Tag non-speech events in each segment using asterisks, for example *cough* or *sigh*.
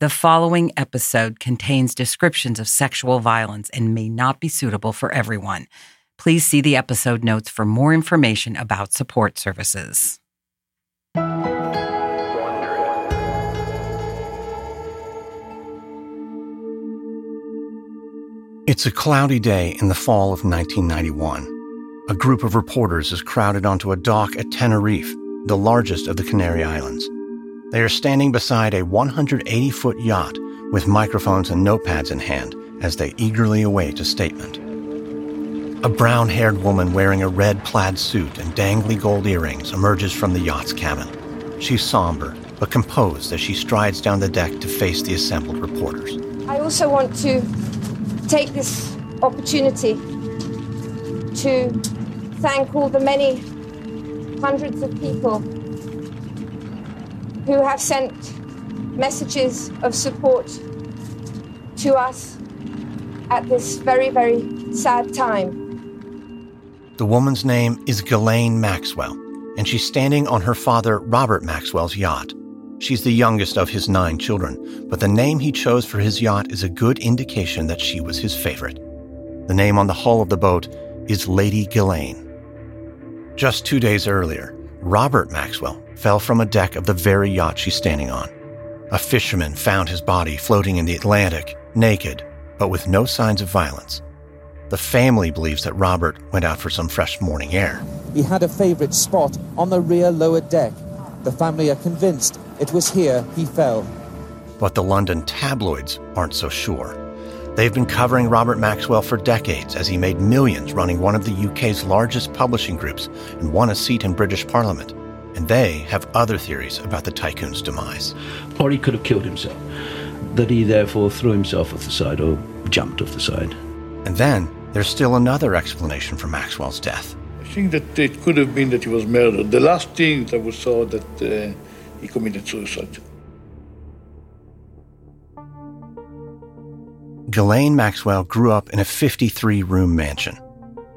The following episode contains descriptions of sexual violence and may not be suitable for everyone. Please see the episode notes for more information about support services. It's a cloudy day in the fall of 1991. A group of reporters is crowded onto a dock at Tenerife, the largest of the Canary Islands. They are standing beside a 180 foot yacht with microphones and notepads in hand as they eagerly await a statement. A brown haired woman wearing a red plaid suit and dangly gold earrings emerges from the yacht's cabin. She's somber, but composed as she strides down the deck to face the assembled reporters. I also want to take this opportunity to thank all the many hundreds of people who have sent messages of support to us at this very, very sad time. The woman's name is Ghislaine Maxwell, and she's standing on her father Robert Maxwell's yacht. She's the youngest of his nine children, but the name he chose for his yacht is a good indication that she was his favorite. The name on the hull of the boat is Lady Ghislaine. Just two days earlier, Robert Maxwell fell from a deck of the very yacht she's standing on. A fisherman found his body floating in the Atlantic, naked, but with no signs of violence. The family believes that Robert went out for some fresh morning air. He had a favorite spot on the rear lower deck. The family are convinced it was here he fell. But the London tabloids aren't so sure. They've been covering Robert Maxwell for decades as he made millions running one of the UK's largest publishing groups and won a seat in British Parliament. And they have other theories about the tycoon's demise. Or he could have killed himself. That he therefore threw himself off the side or jumped off the side. And then there's still another explanation for Maxwell's death. I think that it could have been that he was murdered. The last thing that we saw that uh, he committed suicide. Ghislaine Maxwell grew up in a 53 room mansion.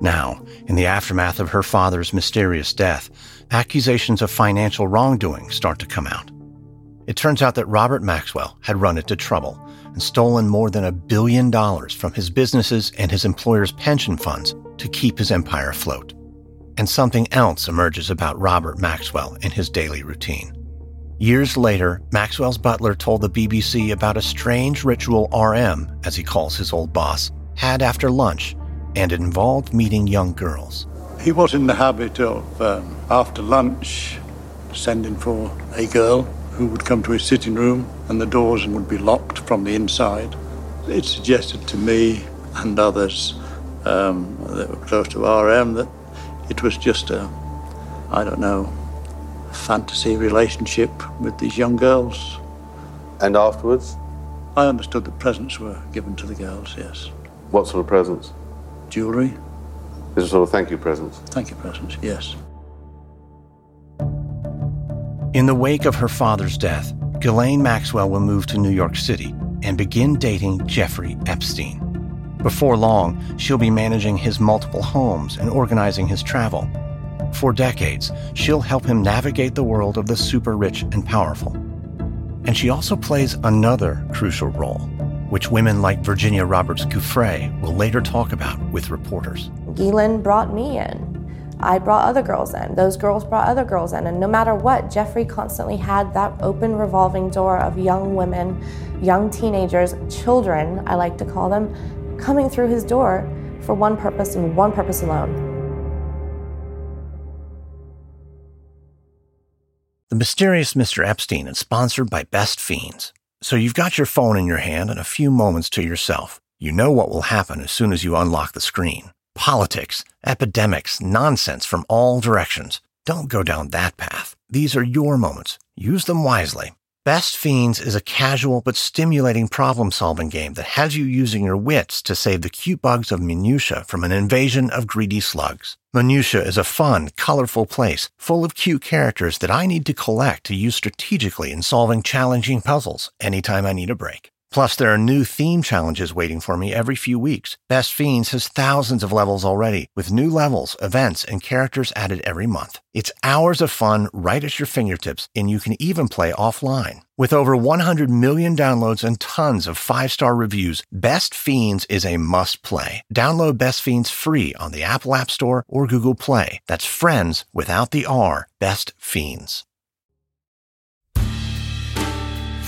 Now, in the aftermath of her father's mysterious death, accusations of financial wrongdoing start to come out. It turns out that Robert Maxwell had run into trouble and stolen more than a billion dollars from his businesses and his employer's pension funds to keep his empire afloat. And something else emerges about Robert Maxwell in his daily routine. Years later, Maxwell's butler told the BBC about a strange ritual RM, as he calls his old boss, had after lunch, and involved meeting young girls. He was in the habit of, um, after lunch, sending for a girl who would come to his sitting room and the doors would be locked from the inside. It suggested to me and others um, that were close to RM that it was just a, I don't know, fantasy relationship with these young girls. And afterwards? I understood that presents were given to the girls, yes. What sort of presents? Jewellery. Is it sort of thank you presents? Thank you presents, yes. In the wake of her father's death, Ghislaine Maxwell will move to New York City and begin dating Jeffrey Epstein. Before long, she'll be managing his multiple homes and organizing his travel. For decades, she'll help him navigate the world of the super rich and powerful. And she also plays another crucial role, which women like Virginia Roberts Giuffre will later talk about with reporters. Ghislaine brought me in. I brought other girls in. Those girls brought other girls in. And no matter what, Jeffrey constantly had that open revolving door of young women, young teenagers, children, I like to call them, coming through his door for one purpose and one purpose alone The Mysterious Mr. Epstein is sponsored by Best Fiends. So you've got your phone in your hand and a few moments to yourself. You know what will happen as soon as you unlock the screen. Politics, epidemics, nonsense from all directions. Don't go down that path. These are your moments. Use them wisely. Best Fiends is a casual but stimulating problem solving game that has you using your wits to save the cute bugs of Minutia from an invasion of greedy slugs. Minutia is a fun, colorful place full of cute characters that I need to collect to use strategically in solving challenging puzzles anytime I need a break. Plus, there are new theme challenges waiting for me every few weeks. Best Fiends has thousands of levels already, with new levels, events, and characters added every month. It's hours of fun right at your fingertips, and you can even play offline. With over 100 million downloads and tons of five star reviews, Best Fiends is a must play. Download Best Fiends free on the Apple App Store or Google Play. That's friends without the R, Best Fiends.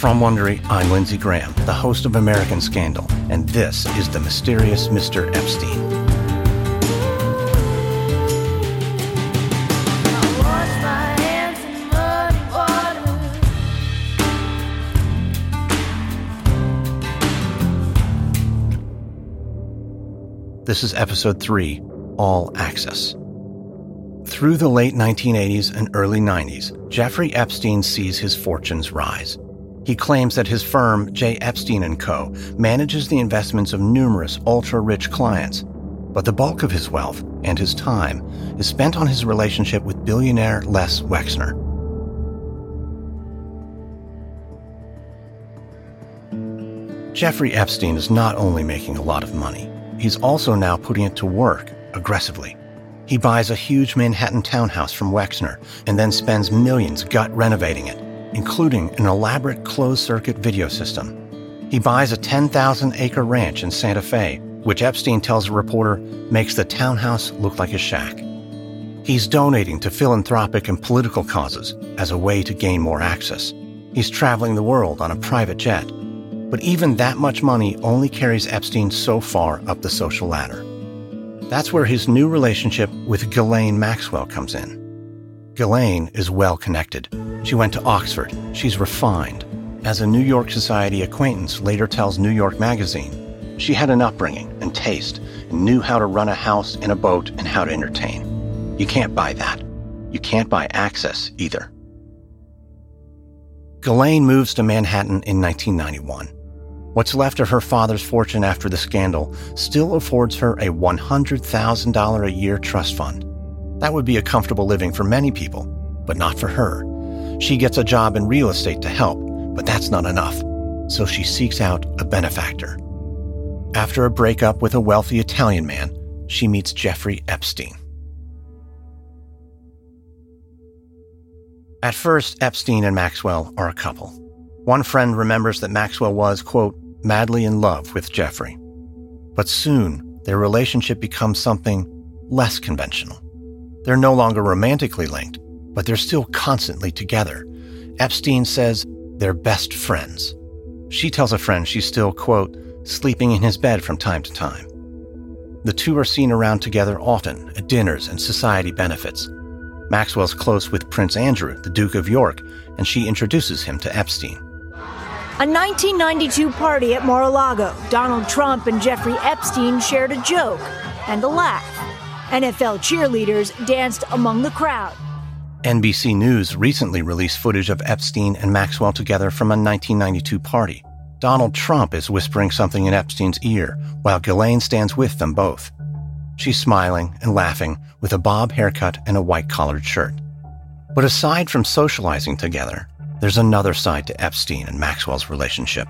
From Wondery, I'm Lindsey Graham, the host of American Scandal, and this is the mysterious Mr. Epstein. This is episode 3 All Access. Through the late 1980s and early 90s, Jeffrey Epstein sees his fortunes rise. He claims that his firm, J. Epstein & Co., manages the investments of numerous ultra-rich clients, but the bulk of his wealth and his time is spent on his relationship with billionaire Les Wexner. Jeffrey Epstein is not only making a lot of money, he's also now putting it to work aggressively. He buys a huge Manhattan townhouse from Wexner and then spends millions gut renovating it including an elaborate closed circuit video system. He buys a 10,000 acre ranch in Santa Fe, which Epstein tells a reporter makes the townhouse look like a shack. He's donating to philanthropic and political causes as a way to gain more access. He's traveling the world on a private jet. But even that much money only carries Epstein so far up the social ladder. That's where his new relationship with Ghislaine Maxwell comes in. Ghislaine is well connected. She went to Oxford. She's refined. As a New York Society acquaintance later tells New York Magazine, she had an upbringing and taste and knew how to run a house and a boat and how to entertain. You can't buy that. You can't buy access either. Ghislaine moves to Manhattan in 1991. What's left of her father's fortune after the scandal still affords her a $100,000 a year trust fund. That would be a comfortable living for many people, but not for her. She gets a job in real estate to help, but that's not enough. So she seeks out a benefactor. After a breakup with a wealthy Italian man, she meets Jeffrey Epstein. At first, Epstein and Maxwell are a couple. One friend remembers that Maxwell was, quote, madly in love with Jeffrey. But soon, their relationship becomes something less conventional. They're no longer romantically linked, but they're still constantly together. Epstein says they're best friends. She tells a friend she's still, quote, sleeping in his bed from time to time. The two are seen around together often at dinners and society benefits. Maxwell's close with Prince Andrew, the Duke of York, and she introduces him to Epstein. A 1992 party at Mar-a-Lago, Donald Trump and Jeffrey Epstein shared a joke and a laugh. NFL cheerleaders danced among the crowd. NBC News recently released footage of Epstein and Maxwell together from a 1992 party. Donald Trump is whispering something in Epstein's ear while Ghislaine stands with them both. She's smiling and laughing with a bob haircut and a white collared shirt. But aside from socializing together, there's another side to Epstein and Maxwell's relationship.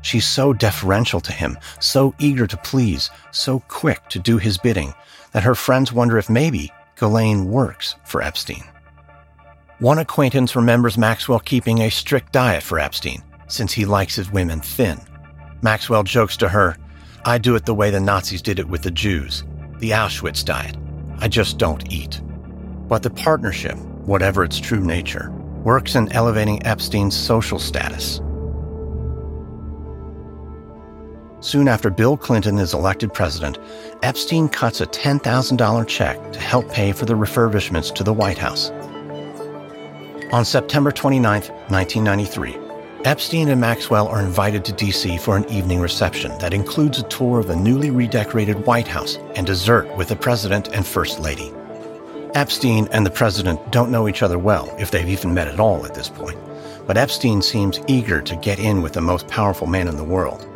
She's so deferential to him, so eager to please, so quick to do his bidding, that her friends wonder if maybe Ghislaine works for Epstein. One acquaintance remembers Maxwell keeping a strict diet for Epstein, since he likes his women thin. Maxwell jokes to her, I do it the way the Nazis did it with the Jews, the Auschwitz diet. I just don't eat. But the partnership, whatever its true nature, works in elevating Epstein's social status. Soon after Bill Clinton is elected president, Epstein cuts a $10,000 check to help pay for the refurbishments to the White House. On September 29, 1993, Epstein and Maxwell are invited to D.C. for an evening reception that includes a tour of the newly redecorated White House and dessert with the President and First Lady. Epstein and the President don't know each other well, if they've even met at all at this point, but Epstein seems eager to get in with the most powerful man in the world.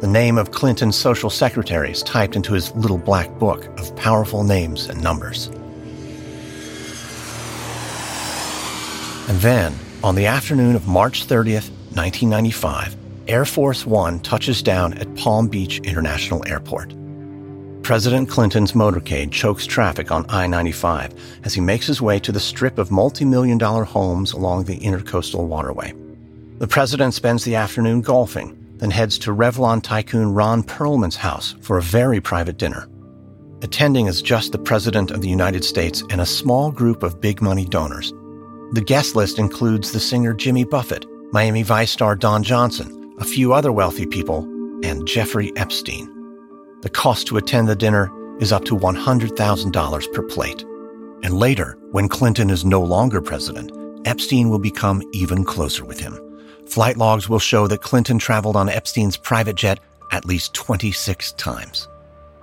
The name of Clinton's social secretary is typed into his little black book of powerful names and numbers. And then, on the afternoon of March 30th, 1995, Air Force One touches down at Palm Beach International Airport. President Clinton's motorcade chokes traffic on I 95 as he makes his way to the strip of multi million dollar homes along the intercoastal waterway. The president spends the afternoon golfing, then heads to Revlon tycoon Ron Perelman's house for a very private dinner. Attending is just the President of the United States and a small group of big money donors. The guest list includes the singer Jimmy Buffett, Miami Vice star Don Johnson, a few other wealthy people, and Jeffrey Epstein. The cost to attend the dinner is up to $100,000 per plate. And later, when Clinton is no longer president, Epstein will become even closer with him. Flight logs will show that Clinton traveled on Epstein's private jet at least 26 times.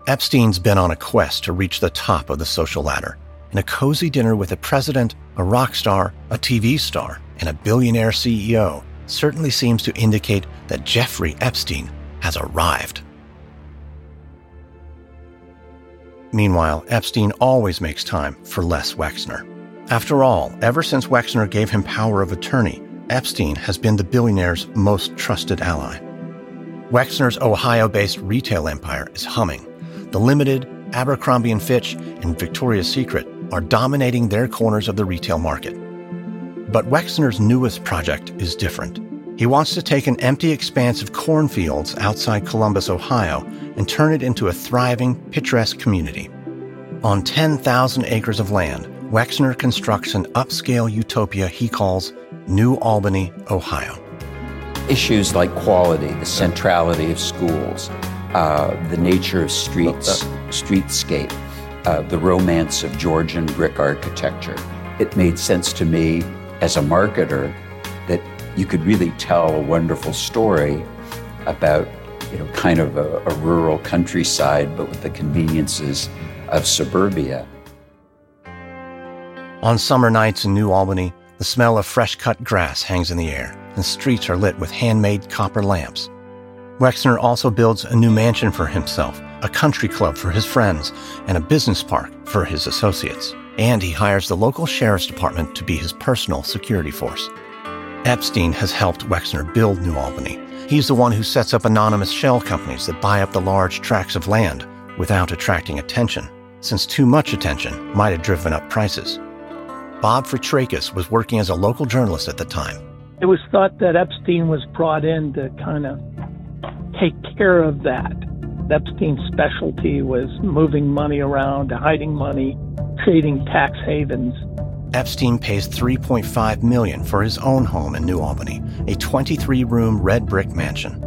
Epstein's been on a quest to reach the top of the social ladder, and a cozy dinner with a president, a rock star, a TV star, and a billionaire CEO certainly seems to indicate that Jeffrey Epstein has arrived. Meanwhile, Epstein always makes time for Les Wexner. After all, ever since Wexner gave him power of attorney, Epstein has been the billionaire's most trusted ally. Wexner's Ohio based retail empire is humming the Limited, Abercrombie & Fitch, and Victoria's Secret are dominating their corners of the retail market. But Wexner's newest project is different. He wants to take an empty expanse of cornfields outside Columbus, Ohio, and turn it into a thriving, picturesque community. On 10,000 acres of land, Wexner constructs an upscale utopia he calls New Albany, Ohio. Issues like quality, the centrality of schools, uh, the nature of streets, streetscape, uh, the romance of Georgian brick architecture. It made sense to me as a marketer that you could really tell a wonderful story about, you know, kind of a, a rural countryside, but with the conveniences of suburbia. On summer nights in New Albany, the smell of fresh cut grass hangs in the air, and streets are lit with handmade copper lamps. Wexner also builds a new mansion for himself, a country club for his friends, and a business park for his associates. And he hires the local sheriff's department to be his personal security force. Epstein has helped Wexner build New Albany. He's the one who sets up anonymous shell companies that buy up the large tracts of land without attracting attention, since too much attention might have driven up prices. Bob Fitrakis was working as a local journalist at the time. It was thought that Epstein was brought in to kind of take care of that. Epstein's specialty was moving money around, hiding money, creating tax havens. Epstein pays 3.5 million for his own home in New Albany, a 23-room red brick mansion.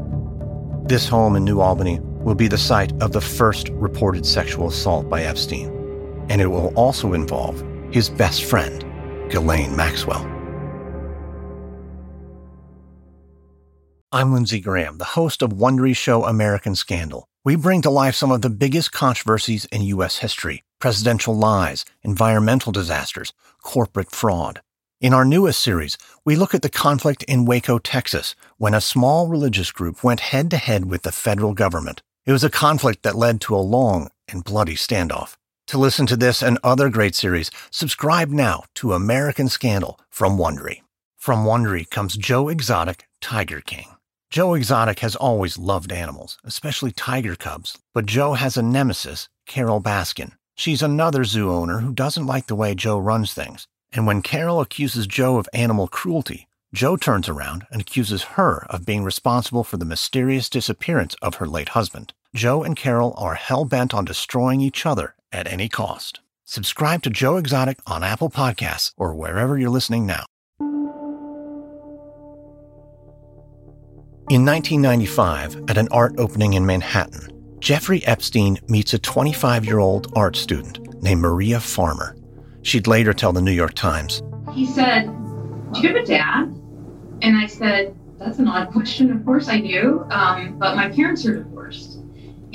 This home in New Albany will be the site of the first reported sexual assault by Epstein, and it will also involve his best friend, Ghislaine Maxwell. I'm Lindsey Graham, the host of Wondery Show American Scandal. We bring to life some of the biggest controversies in U.S. history presidential lies, environmental disasters, corporate fraud. In our newest series, we look at the conflict in Waco, Texas, when a small religious group went head to head with the federal government. It was a conflict that led to a long and bloody standoff. To listen to this and other great series, subscribe now to American Scandal from Wondery. From Wondery comes Joe Exotic, Tiger King. Joe Exotic has always loved animals, especially tiger cubs, but Joe has a nemesis, Carole Baskin. She's another zoo owner who doesn't like the way Joe runs things. And when Carol accuses Joe of animal cruelty, Joe turns around and accuses her of being responsible for the mysterious disappearance of her late husband. Joe and Carol are hell bent on destroying each other at any cost. Subscribe to Joe Exotic on Apple Podcasts or wherever you're listening now. In 1995, at an art opening in Manhattan, Jeffrey Epstein meets a 25 year old art student named Maria Farmer. She'd later tell the New York Times. He said, Do you have a dad? And I said, That's an odd question. Of course I do, um, but my parents are divorced.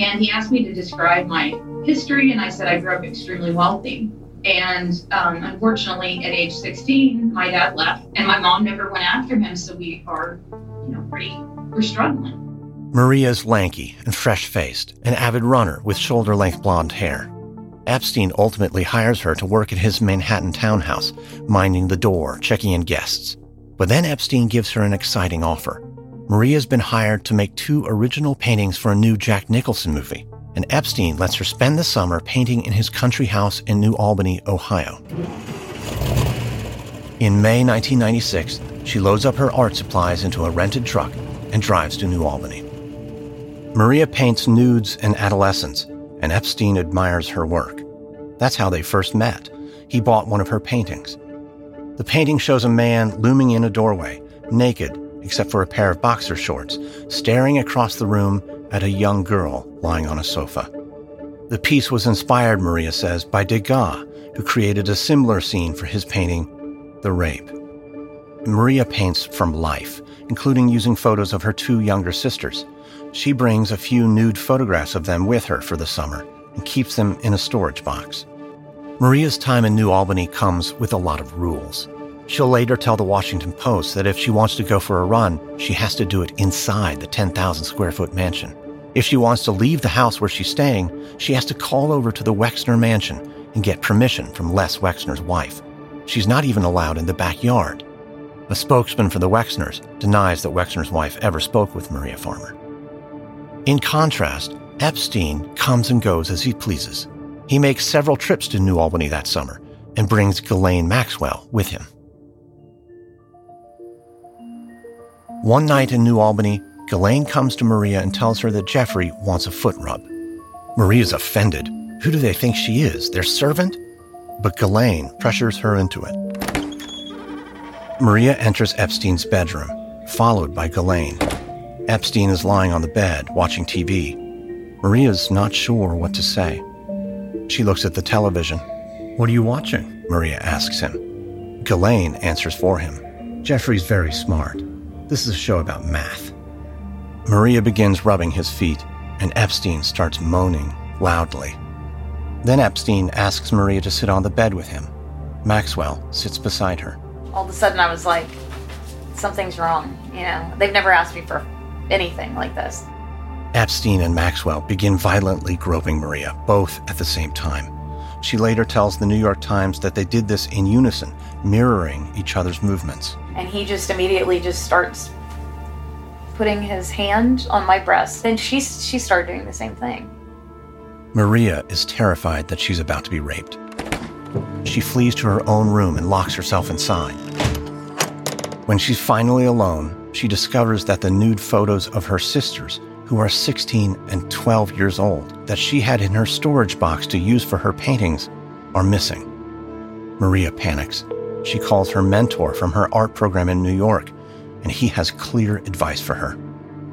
And he asked me to describe my history, and I said I grew up extremely wealthy. And um, unfortunately, at age 16, my dad left, and my mom never went after him. So we are, you know, pretty we're struggling. Maria's lanky and fresh faced, an avid runner with shoulder length blonde hair. Epstein ultimately hires her to work at his Manhattan townhouse, minding the door, checking in guests. But then Epstein gives her an exciting offer. Maria's been hired to make two original paintings for a new Jack Nicholson movie, and Epstein lets her spend the summer painting in his country house in New Albany, Ohio. In May 1996, she loads up her art supplies into a rented truck and drives to New Albany. Maria paints nudes and adolescents, and Epstein admires her work. That's how they first met. He bought one of her paintings. The painting shows a man looming in a doorway, naked except for a pair of boxer shorts, staring across the room at a young girl lying on a sofa. The piece was inspired, Maria says, by Degas, who created a similar scene for his painting, The Rape. Maria paints from life, including using photos of her two younger sisters. She brings a few nude photographs of them with her for the summer and keeps them in a storage box. Maria's time in New Albany comes with a lot of rules. She'll later tell the Washington Post that if she wants to go for a run, she has to do it inside the 10,000 square foot mansion. If she wants to leave the house where she's staying, she has to call over to the Wexner mansion and get permission from Les Wexner's wife. She's not even allowed in the backyard. A spokesman for the Wexners denies that Wexner's wife ever spoke with Maria Farmer. In contrast, Epstein comes and goes as he pleases. He makes several trips to New Albany that summer and brings Ghislaine Maxwell with him. One night in New Albany, Ghislaine comes to Maria and tells her that Jeffrey wants a foot rub. Maria's offended. Who do they think she is? Their servant? But Ghislaine pressures her into it. Maria enters Epstein's bedroom, followed by Ghislaine. Epstein is lying on the bed, watching TV. Maria's not sure what to say. She looks at the television. What are you watching? Maria asks him. Ghislaine answers for him. Jeffrey's very smart. This is a show about math. Maria begins rubbing his feet, and Epstein starts moaning loudly. Then Epstein asks Maria to sit on the bed with him. Maxwell sits beside her. All of a sudden, I was like, something's wrong. You know, they've never asked me for anything like this. Epstein and Maxwell begin violently groping Maria, both at the same time. She later tells the New York Times that they did this in unison, mirroring each other's movements and he just immediately just starts putting his hand on my breast. And she she started doing the same thing. Maria is terrified that she's about to be raped. She flees to her own room and locks herself inside. When she's finally alone she discovers that the nude photos of her sisters who are 16 and 12 years old that she had in her storage box to use for her paintings are missing. Maria panics she calls her mentor from her art program in New York, and he has clear advice for her.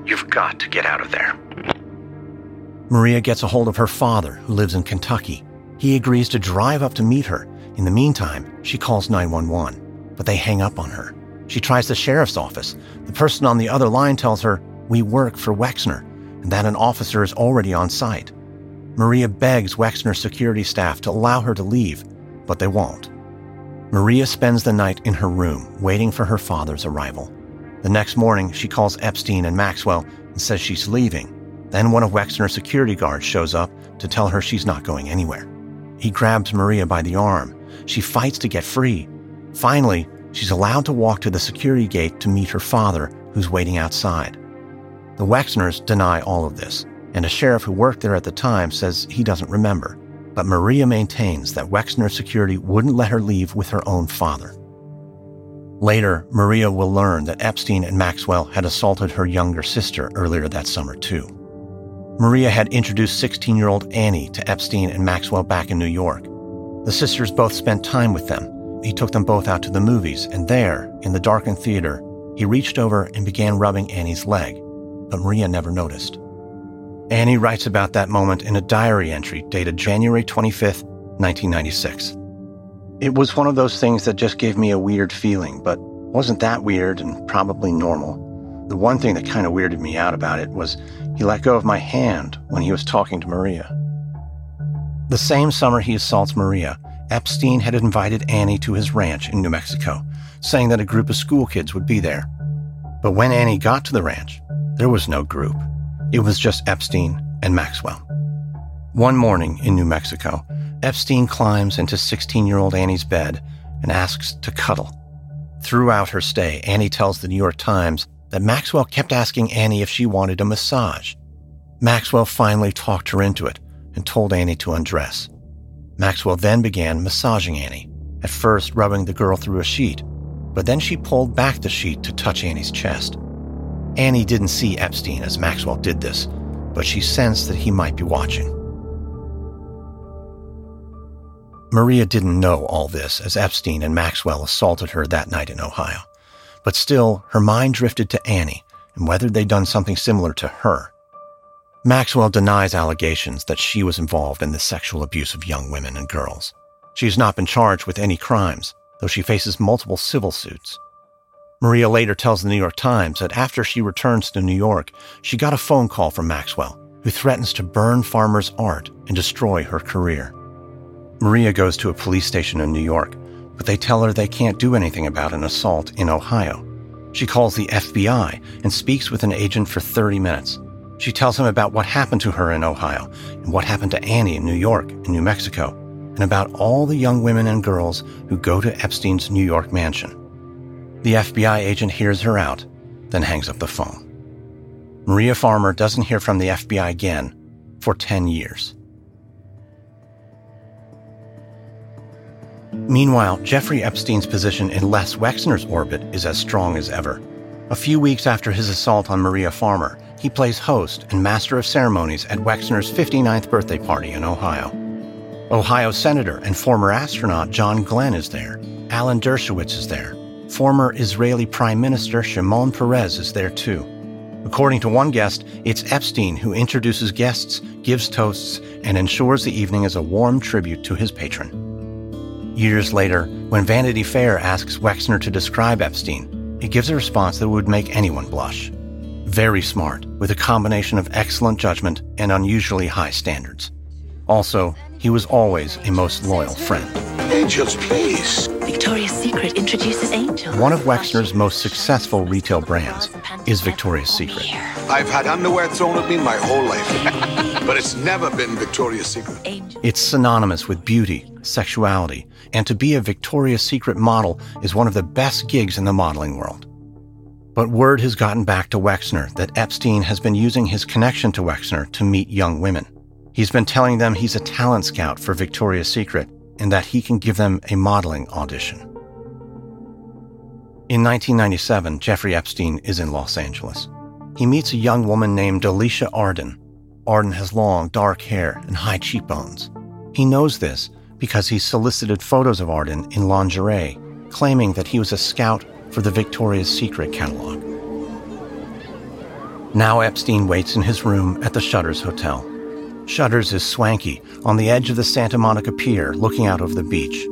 You've got to get out of there. Maria gets a hold of her father, who lives in Kentucky. He agrees to drive up to meet her. In the meantime, she calls 911, but they hang up on her. She tries the sheriff's office. The person on the other line tells her, We work for Wexner, and that an officer is already on site. Maria begs Wexner's security staff to allow her to leave, but they won't. Maria spends the night in her room, waiting for her father's arrival. The next morning, she calls Epstein and Maxwell and says she's leaving. Then one of Wexner's security guards shows up to tell her she's not going anywhere. He grabs Maria by the arm. She fights to get free. Finally, she's allowed to walk to the security gate to meet her father, who's waiting outside. The Wexners deny all of this, and a sheriff who worked there at the time says he doesn't remember but Maria maintains that Wexner security wouldn't let her leave with her own father. Later, Maria will learn that Epstein and Maxwell had assaulted her younger sister earlier that summer, too. Maria had introduced 16 year old Annie to Epstein and Maxwell back in New York. The sisters both spent time with them. He took them both out to the movies, and there, in the darkened theater, he reached over and began rubbing Annie's leg, but Maria never noticed. Annie writes about that moment in a diary entry dated January 25th, 1996. It was one of those things that just gave me a weird feeling, but wasn't that weird and probably normal. The one thing that kind of weirded me out about it was he let go of my hand when he was talking to Maria. The same summer he assaults Maria, Epstein had invited Annie to his ranch in New Mexico, saying that a group of school kids would be there. But when Annie got to the ranch, there was no group. It was just Epstein and Maxwell. One morning in New Mexico, Epstein climbs into 16 year old Annie's bed and asks to cuddle. Throughout her stay, Annie tells the New York Times that Maxwell kept asking Annie if she wanted a massage. Maxwell finally talked her into it and told Annie to undress. Maxwell then began massaging Annie, at first rubbing the girl through a sheet, but then she pulled back the sheet to touch Annie's chest. Annie didn't see Epstein as Maxwell did this, but she sensed that he might be watching. Maria didn't know all this as Epstein and Maxwell assaulted her that night in Ohio. But still, her mind drifted to Annie and whether they'd done something similar to her. Maxwell denies allegations that she was involved in the sexual abuse of young women and girls. She has not been charged with any crimes, though she faces multiple civil suits. Maria later tells the New York Times that after she returns to New York, she got a phone call from Maxwell, who threatens to burn Farmer's art and destroy her career. Maria goes to a police station in New York, but they tell her they can't do anything about an assault in Ohio. She calls the FBI and speaks with an agent for 30 minutes. She tells him about what happened to her in Ohio and what happened to Annie in New York and New Mexico, and about all the young women and girls who go to Epstein's New York mansion. The FBI agent hears her out, then hangs up the phone. Maria Farmer doesn't hear from the FBI again for 10 years. Meanwhile, Jeffrey Epstein's position in Les Wexner's orbit is as strong as ever. A few weeks after his assault on Maria Farmer, he plays host and master of ceremonies at Wexner's 59th birthday party in Ohio. Ohio Senator and former astronaut John Glenn is there. Alan Dershowitz is there. Former Israeli Prime Minister Shimon Peres is there too. According to one guest, it's Epstein who introduces guests, gives toasts, and ensures the evening is a warm tribute to his patron. Years later, when Vanity Fair asks Wexner to describe Epstein, he gives a response that would make anyone blush. Very smart, with a combination of excellent judgment and unusually high standards. Also, he was always a most loyal friend. Angels, please. Victoria's Secret introduces Angel. One of Wexner's most successful retail brands is Victoria's Secret. I've had underwear thrown at me my whole life, *laughs* but it's never been Victoria's Secret. It's synonymous with beauty, sexuality, and to be a Victoria's Secret model is one of the best gigs in the modeling world. But word has gotten back to Wexner that Epstein has been using his connection to Wexner to meet young women. He's been telling them he's a talent scout for Victoria's Secret and that he can give them a modeling audition. In 1997, Jeffrey Epstein is in Los Angeles. He meets a young woman named Alicia Arden. Arden has long, dark hair and high cheekbones. He knows this because he solicited photos of Arden in lingerie, claiming that he was a scout for the Victoria's Secret catalog. Now Epstein waits in his room at the Shutters Hotel. Shutters is swanky, on the edge of the Santa Monica Pier, looking out over the beach.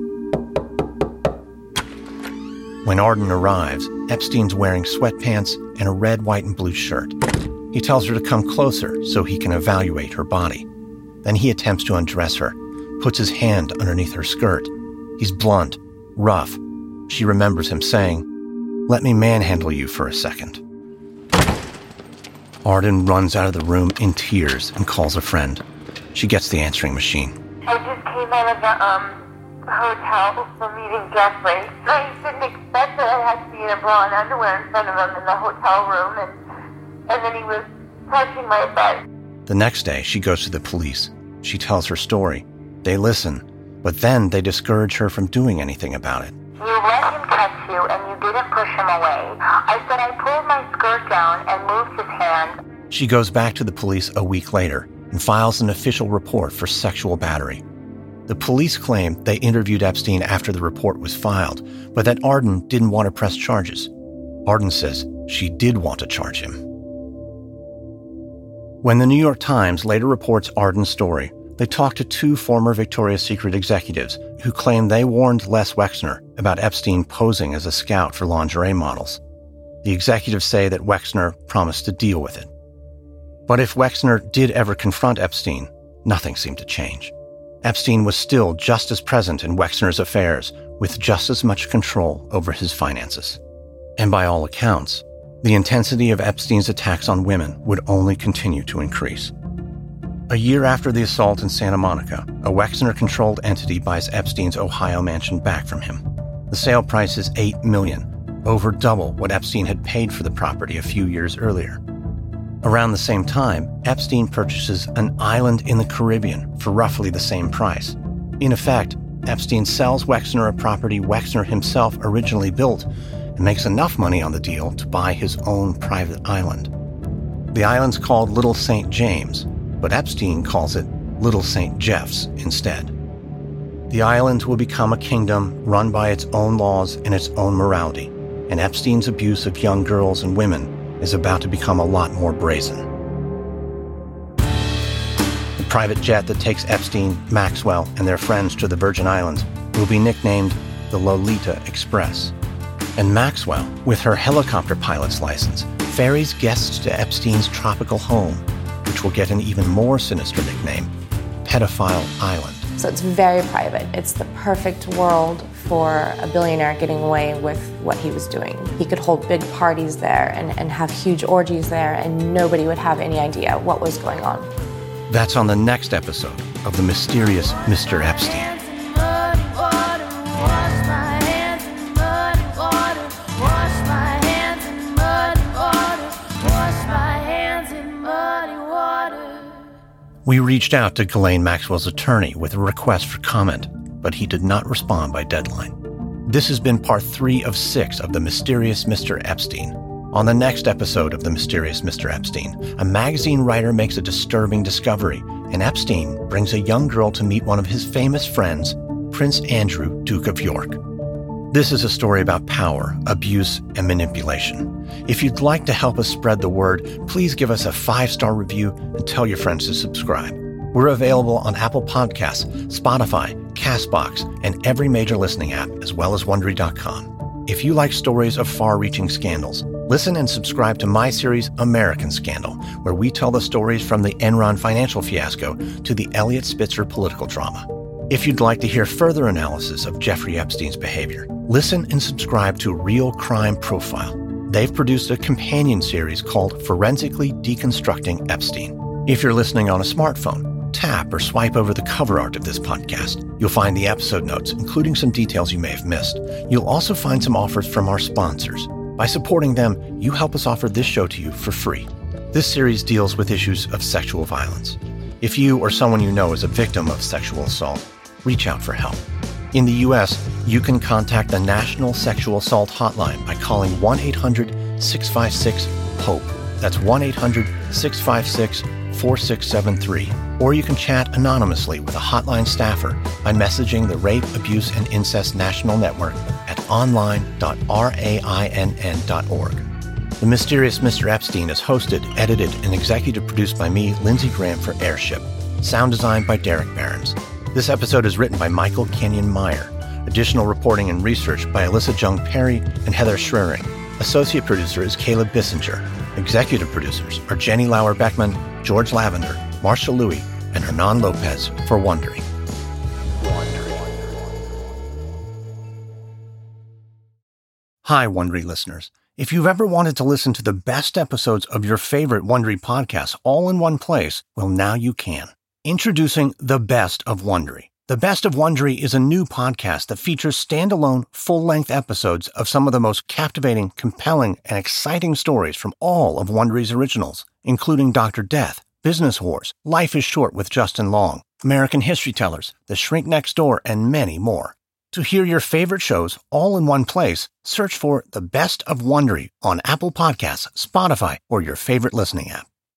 When Arden arrives, Epstein's wearing sweatpants and a red, white, and blue shirt. He tells her to come closer so he can evaluate her body. Then he attempts to undress her, puts his hand underneath her skirt. He's blunt, rough. She remembers him saying, Let me manhandle you for a second. Arden runs out of the room in tears and calls a friend. She gets the answering machine. I just came out of the um hotel for meeting Jeffrey. I didn't expect that I had to be in a bra and underwear in front of him in the hotel room, and and then he was touching my butt. The next day, she goes to the police. She tells her story. They listen, but then they discourage her from doing anything about it. You let him touch you, and you didn't push him away. I said I pulled my skirt down and moved his hand. She goes back to the police a week later and files an official report for sexual battery. The police claim they interviewed Epstein after the report was filed, but that Arden didn't want to press charges. Arden says she did want to charge him. When the New York Times later reports Arden's story, they talked to two former Victoria's Secret executives who claim they warned Les Wexner about Epstein posing as a scout for lingerie models. The executives say that Wexner promised to deal with it. But if Wexner did ever confront Epstein, nothing seemed to change. Epstein was still just as present in Wexner's affairs, with just as much control over his finances. And by all accounts, the intensity of Epstein's attacks on women would only continue to increase. A year after the assault in Santa Monica, a Wexner controlled entity buys Epstein's Ohio mansion back from him. The sale price is 8 million, over double what Epstein had paid for the property a few years earlier. Around the same time, Epstein purchases an island in the Caribbean for roughly the same price. In effect, Epstein sells Wexner a property Wexner himself originally built and makes enough money on the deal to buy his own private island. The island's called Little St. James, but Epstein calls it Little St. Jeff's instead. The island will become a kingdom run by its own laws and its own morality, and Epstein's abuse of young girls and women is about to become a lot more brazen. The private jet that takes Epstein, Maxwell, and their friends to the Virgin Islands will be nicknamed the Lolita Express. And Maxwell, with her helicopter pilot's license, ferries guests to Epstein's tropical home, which will get an even more sinister nickname, Pedophile Island. So it's very private. It's the perfect world for a billionaire getting away with what he was doing. He could hold big parties there and, and have huge orgies there, and nobody would have any idea what was going on. That's on the next episode of The Mysterious Mr. Epstein. We reached out to Ghislaine Maxwell's attorney with a request for comment, but he did not respond by deadline. This has been part three of six of The Mysterious Mr. Epstein. On the next episode of The Mysterious Mr. Epstein, a magazine writer makes a disturbing discovery, and Epstein brings a young girl to meet one of his famous friends, Prince Andrew, Duke of York. This is a story about power, abuse, and manipulation. If you'd like to help us spread the word, please give us a five star review and tell your friends to subscribe. We're available on Apple Podcasts, Spotify, Castbox, and every major listening app, as well as Wondery.com. If you like stories of far reaching scandals, listen and subscribe to my series, American Scandal, where we tell the stories from the Enron financial fiasco to the Eliot Spitzer political drama. If you'd like to hear further analysis of Jeffrey Epstein's behavior, listen and subscribe to Real Crime Profile. They've produced a companion series called Forensically Deconstructing Epstein. If you're listening on a smartphone, tap or swipe over the cover art of this podcast. You'll find the episode notes, including some details you may have missed. You'll also find some offers from our sponsors. By supporting them, you help us offer this show to you for free. This series deals with issues of sexual violence. If you or someone you know is a victim of sexual assault, reach out for help. In the U.S., you can contact the National Sexual Assault Hotline by calling 1 800 656 HOPE. That's 1 800 656 4673. Or you can chat anonymously with a hotline staffer by messaging the Rape, Abuse, and Incest National Network at online.rainn.org. The Mysterious Mr. Epstein is hosted, edited, and executive produced by me, Lindsey Graham, for Airship. Sound designed by Derek Behrens. This episode is written by Michael Kenyon Meyer. Additional reporting and research by Alyssa Jeong Perry and Heather Schrering. Associate producer is Caleb Bissinger. Executive producers are Jenny Lauer Beckman, George Lavender, Marcia Louie, and Hernan Lopez for Wondery. Hi, Wondery listeners. If you've ever wanted to listen to the best episodes of your favorite Wondery podcasts all in one place, well, now you can. Introducing The Best of Wondery. The Best of Wondery is a new podcast that features standalone, full-length episodes of some of the most captivating, compelling, and exciting stories from all of Wondery's originals, including Dr. Death, Business Wars, Life is Short with Justin Long, American History Tellers, The Shrink Next Door, and many more. To hear your favorite shows all in one place, search for The Best of Wondery on Apple Podcasts, Spotify, or your favorite listening app.